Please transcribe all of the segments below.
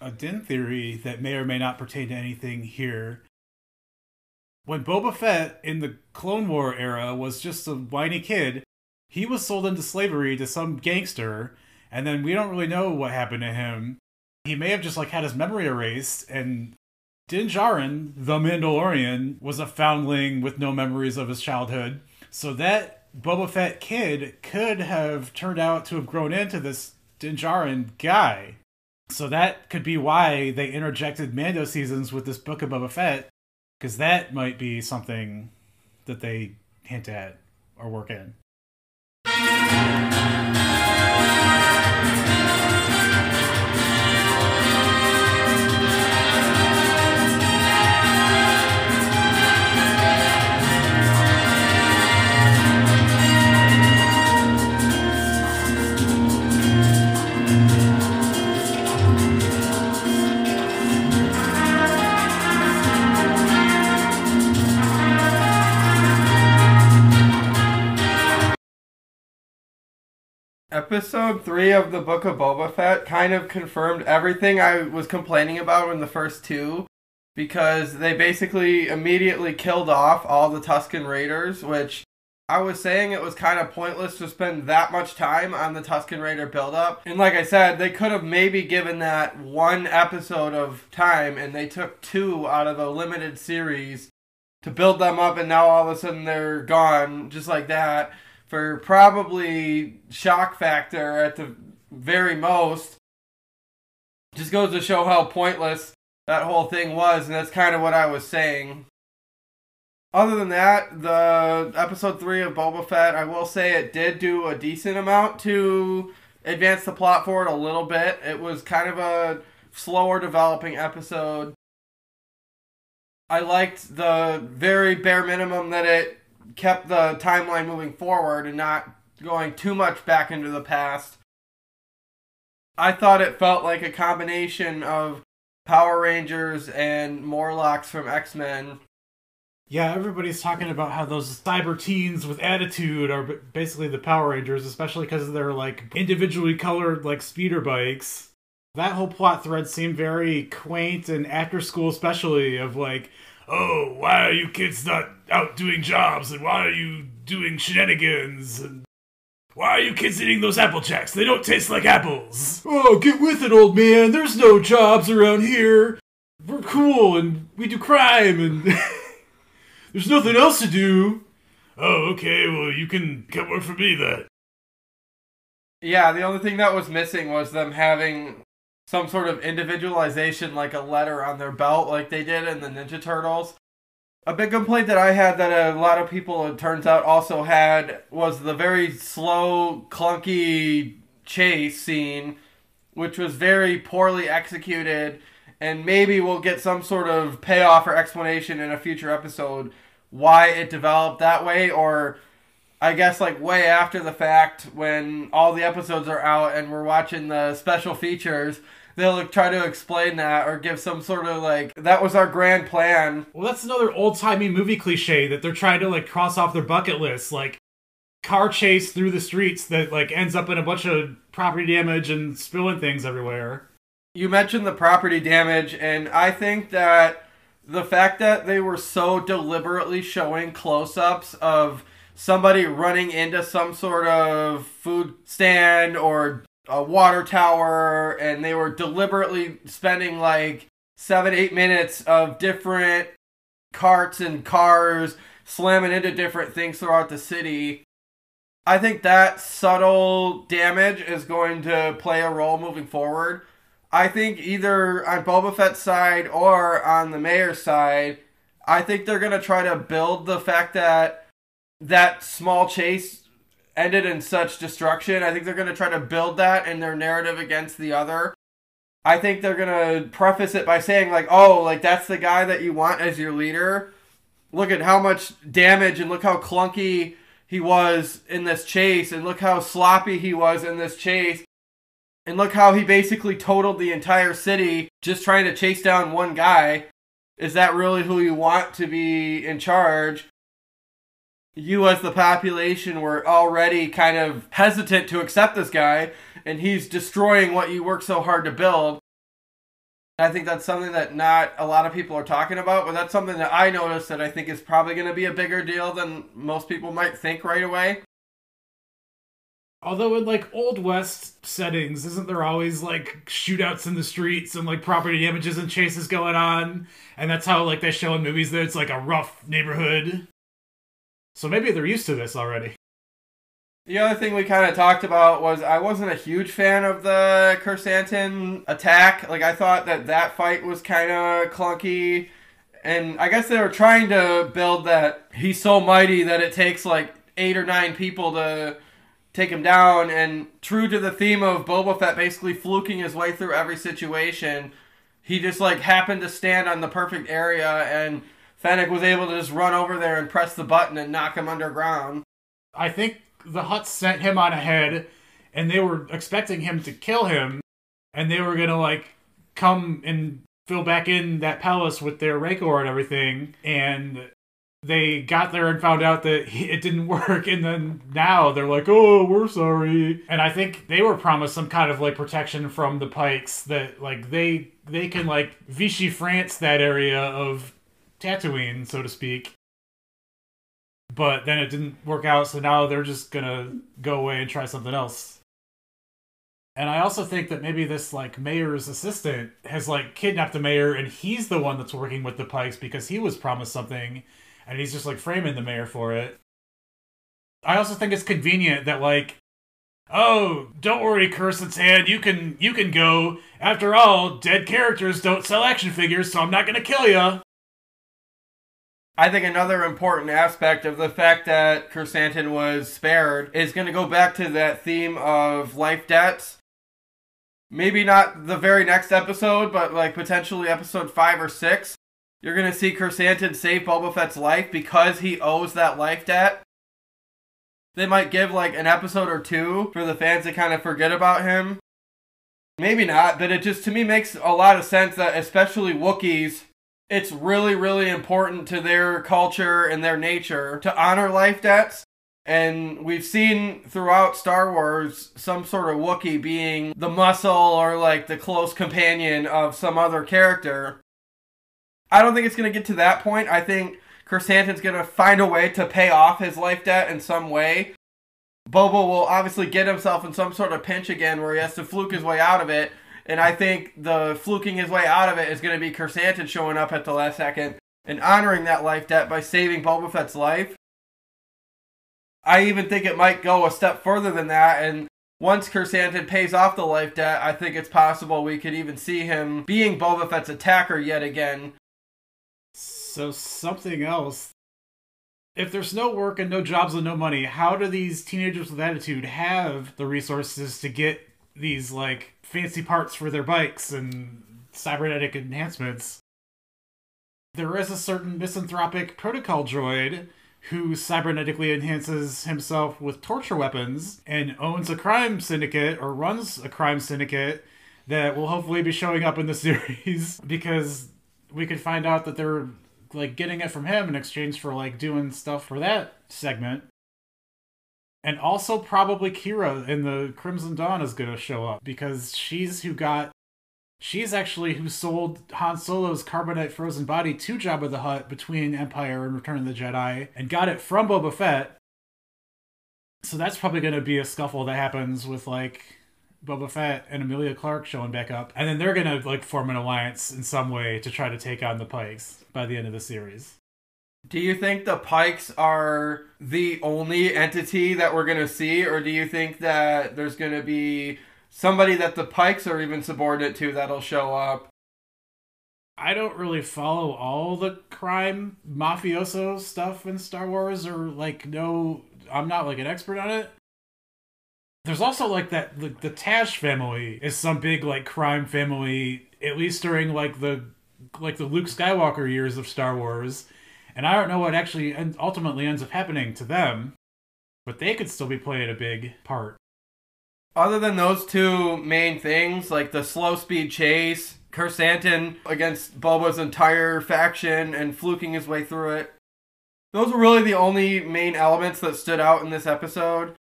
a Din theory that may or may not pertain to anything here. When Boba Fett in the Clone War era was just a whiny kid, he was sold into slavery to some gangster, and then we don't really know what happened to him. He may have just like had his memory erased, and Din Djarin, the Mandalorian, was a foundling with no memories of his childhood. So that Boba Fett kid could have turned out to have grown into this Din Djarin guy. So that could be why they interjected Mando seasons with this book of Boba Fett, because that might be something that they hint at or work in. Episode 3 of the Book of Boba Fett kind of confirmed everything I was complaining about in the first two because they basically immediately killed off all the Tusken Raiders, which I was saying it was kind of pointless to spend that much time on the Tusken Raider buildup. And like I said, they could have maybe given that one episode of time and they took two out of a limited series to build them up and now all of a sudden they're gone just like that for probably shock factor at the very most. Just goes to show how pointless that whole thing was, and that's kind of what I was saying. Other than that, the episode 3 of Boba Fett, I will say it did do a decent amount to advance the plot forward a little bit. It was kind of a slower developing episode. I liked the very bare minimum that it kept the timeline moving forward and not going too much back into the past. I thought it felt like a combination of Power Rangers and Morlocks from X Men. Yeah, everybody's talking about how those cyber teens with attitude are basically the Power Rangers, especially because they're like individually colored like speeder bikes. That whole plot thread seemed very quaint and after school, especially of like, oh, why are you kids not out doing jobs and why are you doing shenanigans and why are you kids eating those apple jacks? They don't taste like apples. Oh, get with it, old man. There's no jobs around here. We're cool and we do crime and there's nothing else to do. Oh, okay. Well, you can come work for me then. Yeah, the only thing that was missing was them having some sort of individualization, like a letter on their belt, like they did in the Ninja Turtles. A big complaint that I had that a lot of people, it turns out, also had was the very slow, clunky chase scene, which was very poorly executed. And maybe we'll get some sort of payoff or explanation in a future episode why it developed that way, or I guess like way after the fact when all the episodes are out and we're watching the special features they'll try to explain that or give some sort of like that was our grand plan. Well, that's another old timey movie cliche that they're trying to like cross off their bucket list, like car chase through the streets that like ends up in a bunch of property damage and spilling things everywhere. You mentioned the property damage, and I think that the fact that they were so deliberately showing close ups of somebody running into some sort of food stand or a water tower, and they were deliberately spending like seven, eight minutes of different carts and cars slamming into different things throughout the city. I think that subtle damage is going to play a role moving forward. I think either on Boba Fett's side or on the mayor's side, I think they're going to try to build the fact that that small chase ended in such destruction. I think they're going to try to build that in their narrative against the other. I think they're going to preface it by saying, like, oh, like that's the guy that you want as your leader. Look at how much damage and look how clunky he was in this chase, and look how sloppy he was in this chase. And look how he basically totaled the entire city just trying to chase down one guy. Is that really who you want to be in charge? You as the population were already kind of hesitant to accept this guy and he's destroying what you worked so hard to build I think that's something that not a lot of people are talking about, but that's something that I noticed that I think is probably going to be a bigger deal than most people might think right away. Although in like old west settings, isn't there always like shootouts in the streets and like property damages and chases going on? And that's how like they show in movies that it's like a rough neighborhood. So maybe they're used to this already. The other thing we kind of talked about was I wasn't a huge fan of the Krrsantan attack. Like I thought that that fight was kind of clunky, and I guess they were trying to build that he's so mighty that it takes like eight or nine people to take him down. And true to the theme of Boba Fett basically fluking his way through every situation, he just like happened to stand on the perfect area, and Fennec was able to just run over there and press the button and knock him underground. I think the Hutts sent him on ahead, and they were expecting him to kill him, and they were gonna like come and fill back in that palace with their Rancor and everything, and they got there and found out that it didn't work and then now they're like oh we're sorry and i think they were promised some kind of like protection from the pikes that like they they can like vichy france that area of tatooine so to speak. But then it didn't work out so now they're just gonna go away and try something else. And i also think that maybe this like mayor's assistant has like kidnapped the mayor and he's the one that's working with the pikes because he was promised something and he's just like framing the mayor for it. I also think it's convenient that like oh don't worry Krrsantan you can you can go. After all dead characters don't sell action figures so i'm not gonna kill you I think another important aspect of the fact that Krrsantan was spared is going to go back to that theme of life debts. Maybe not the very next episode, but like potentially episode 5 or 6. You're going to see Krrsantan save Boba Fett's life because he owes that life debt. They might give like an episode or two for the fans to kind of forget about him. Maybe not, but it just to me makes a lot of sense that especially Wookiees it's really, really important to their culture and their nature to honor life debts. And we've seen throughout Star Wars some sort of Wookiee being the muscle or like the close companion of some other character. I don't think it's going to get to that point. I think Krrsantan's going to find a way to pay off his life debt in some way. Bobo will obviously get himself in some sort of pinch again where he has to fluke his way out of it and I think the fluking his way out of it is going to be Krrsantan showing up at the last second and honoring that life debt by saving Boba Fett's life. I even think it might go a step further than that, and once Krrsantan pays off the life debt, I think it's possible we could even see him being Boba Fett's attacker yet again. So something else. If there's no work and no jobs and no money, how do these teenagers with attitude have the resources to get these like fancy parts for their bikes and cybernetic enhancements. There is a certain misanthropic protocol droid who cybernetically enhances himself with torture weapons and owns a crime syndicate or runs a crime syndicate that will hopefully be showing up in the series because we could find out that they're like getting it from him in exchange for like doing stuff for that segment and also, probably Qi'ra in the Crimson Dawn is going to show up because she's who got. She's actually who sold Han Solo's carbonite frozen body to Jabba the Hutt between Empire and Return of the Jedi and got it from Boba Fett. So that's probably going to be a scuffle that happens with like Boba Fett and Emilia Clarke showing back up. And then they're going to like form an alliance in some way to try to take on the Pikes by the end of the series. Do you think the Pikes are the only entity that we're going to see, or do you think that there's going to be somebody that the Pikes are even subordinate to that'll show up? I don't really follow all the crime mafioso stuff in Star Wars, or like, no, I'm not like an expert on it. There's also like that the, the Tash family is some big like crime family, at least during like the like the Luke Skywalker years of Star Wars and I don't know what actually ultimately ends up happening to them, but they could still be playing a big part. Other than those two main things, like the slow speed chase, Krrsantan against Boba's entire faction and fluking his way through it, those were really the only main elements that stood out in this episode.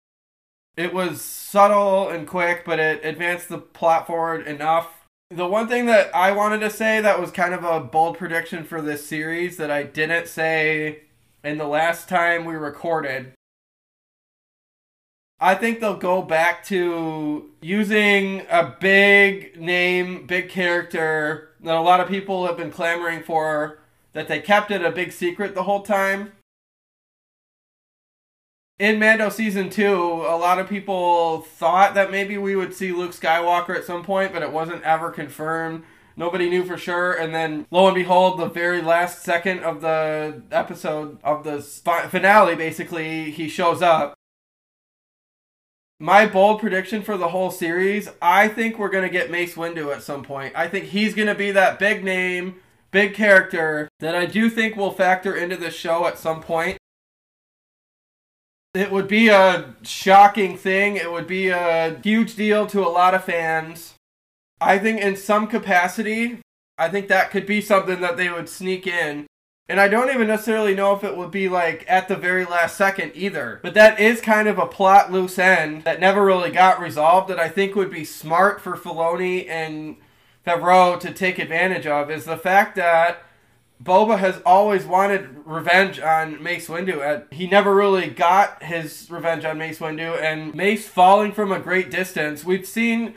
It was subtle and quick, but it advanced the plot forward enough The one thing that I wanted to say that was kind of a bold prediction for this series that I didn't say in the last time we recorded. I think they'll go back to using a big name, big character that a lot of people have been clamoring for, that they kept it a big secret the whole time in Mando season two, a lot of people thought that maybe we would see Luke Skywalker at some point, but it wasn't ever confirmed. Nobody knew for sure. And then, lo and behold, the very last second of the episode of the finale, basically, he shows up. My bold prediction for the whole series I think we're going to get Mace Windu at some point. I think he's going to be that big name, big character that I do think will factor into the show at some point it would be a shocking thing. It would be a huge deal to a lot of fans. I think in some capacity, I think that could be something that they would sneak in. And I don't even necessarily know if it would be like at the very last second either. But that is kind of a plot loose end that never really got resolved that I think would be smart for Filoni and Favreau to take advantage of is the fact that Boba has always wanted revenge on Mace Windu. and He never really got his revenge on Mace Windu, and Mace falling from a great distance. We've seen,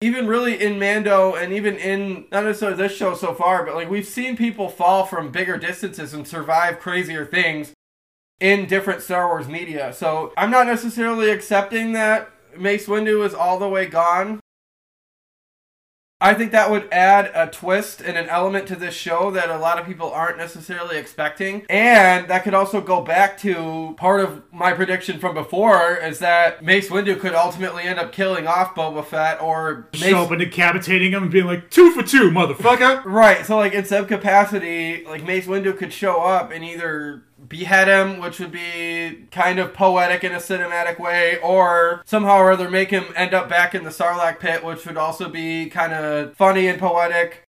even really in Mando, and even in not necessarily this show so far, but like we've seen people fall from bigger distances and survive crazier things in different Star Wars media. So I'm not necessarily accepting that Mace Windu is all the way gone. I think that would add a twist and an element to this show that a lot of people aren't necessarily expecting. And that could also go back to part of my prediction from before is that Mace Windu could ultimately end up killing off Boba Fett or Mace... show up and decapitating him and being like, two for two, motherfucker. right. So like in some capacity, like Mace Windu could show up and either behead him, which would be kind of poetic in a cinematic way, or somehow or other make him end up back in the Sarlacc pit, which would also be kind of funny and poetic.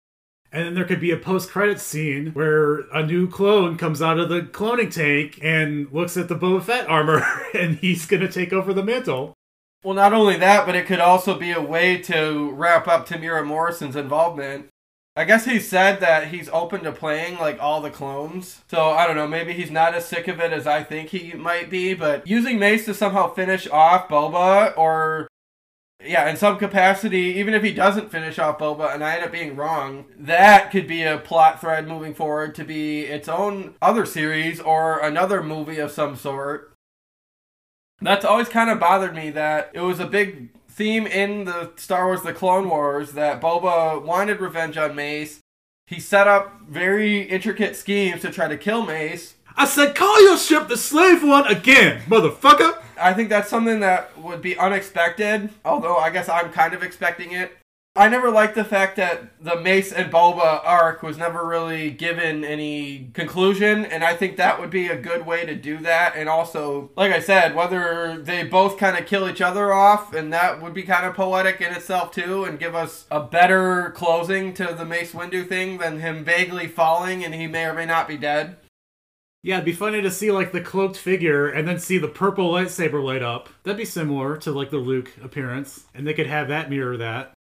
And then there could be a post credit scene where a new clone comes out of the cloning tank and looks at the Boba Fett armor and he's going to take over the mantle. Well, not only that, but it could also be a way to wrap up Temuera Morrison's involvement. I guess he said that he's open to playing like all the clones. So I don't know, maybe he's not as sick of it as I think he might be, but using Mace to somehow finish off Boba or yeah, in some capacity, even if he doesn't finish off Boba and I end up being wrong, that could be a plot thread moving forward to be its own other series or another movie of some sort. That's always kind of bothered me that it was a big theme in the Star Wars The Clone Wars that Boba wanted revenge on Mace. He set up very intricate schemes to try to kill Mace. I said, call your ship the Slave One again, motherfucker! I think that's something that would be unexpected, although I guess I'm kind of expecting it. I never liked the fact that the Mace and Boba arc was never really given any conclusion, and I think that would be a good way to do that. And also, like I said, whether they both kind of kill each other off, and that would be kind of poetic in itself too, and give us a better closing to the Mace Windu thing than him vaguely falling and he may or may not be dead. Yeah, it'd be funny to see like the cloaked figure and then see the purple lightsaber light up. That'd be similar to like the Luke appearance, and they could have that mirror that.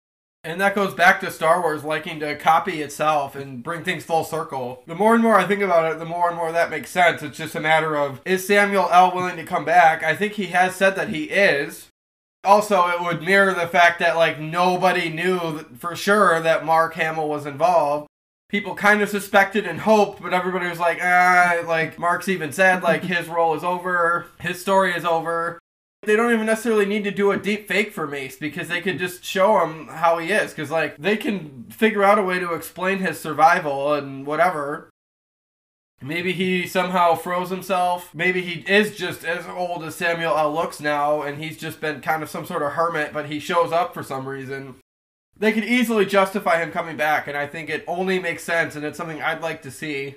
And that goes back to Star Wars liking to copy itself and bring things full circle. The more and more I think about it, the more and more that makes sense. It's just a matter of is Samuel L. willing to come back? I think he has said that he is. Also, it would mirror the fact that like nobody knew for sure that Mark Hamill was involved. People kind of suspected and hoped, but everybody was like, ah, like Mark's even said like his role is over, his story is over. They don't even necessarily need to do a deep fake for Mace because they could just show him how he is. Because, like, they can figure out a way to explain his survival and whatever. Maybe he somehow froze himself. Maybe he is just as old as Samuel L. looks now, and he's just been kind of some sort of hermit, but he shows up for some reason. They could easily justify him coming back, and I think it only makes sense, and it's something I'd like to see.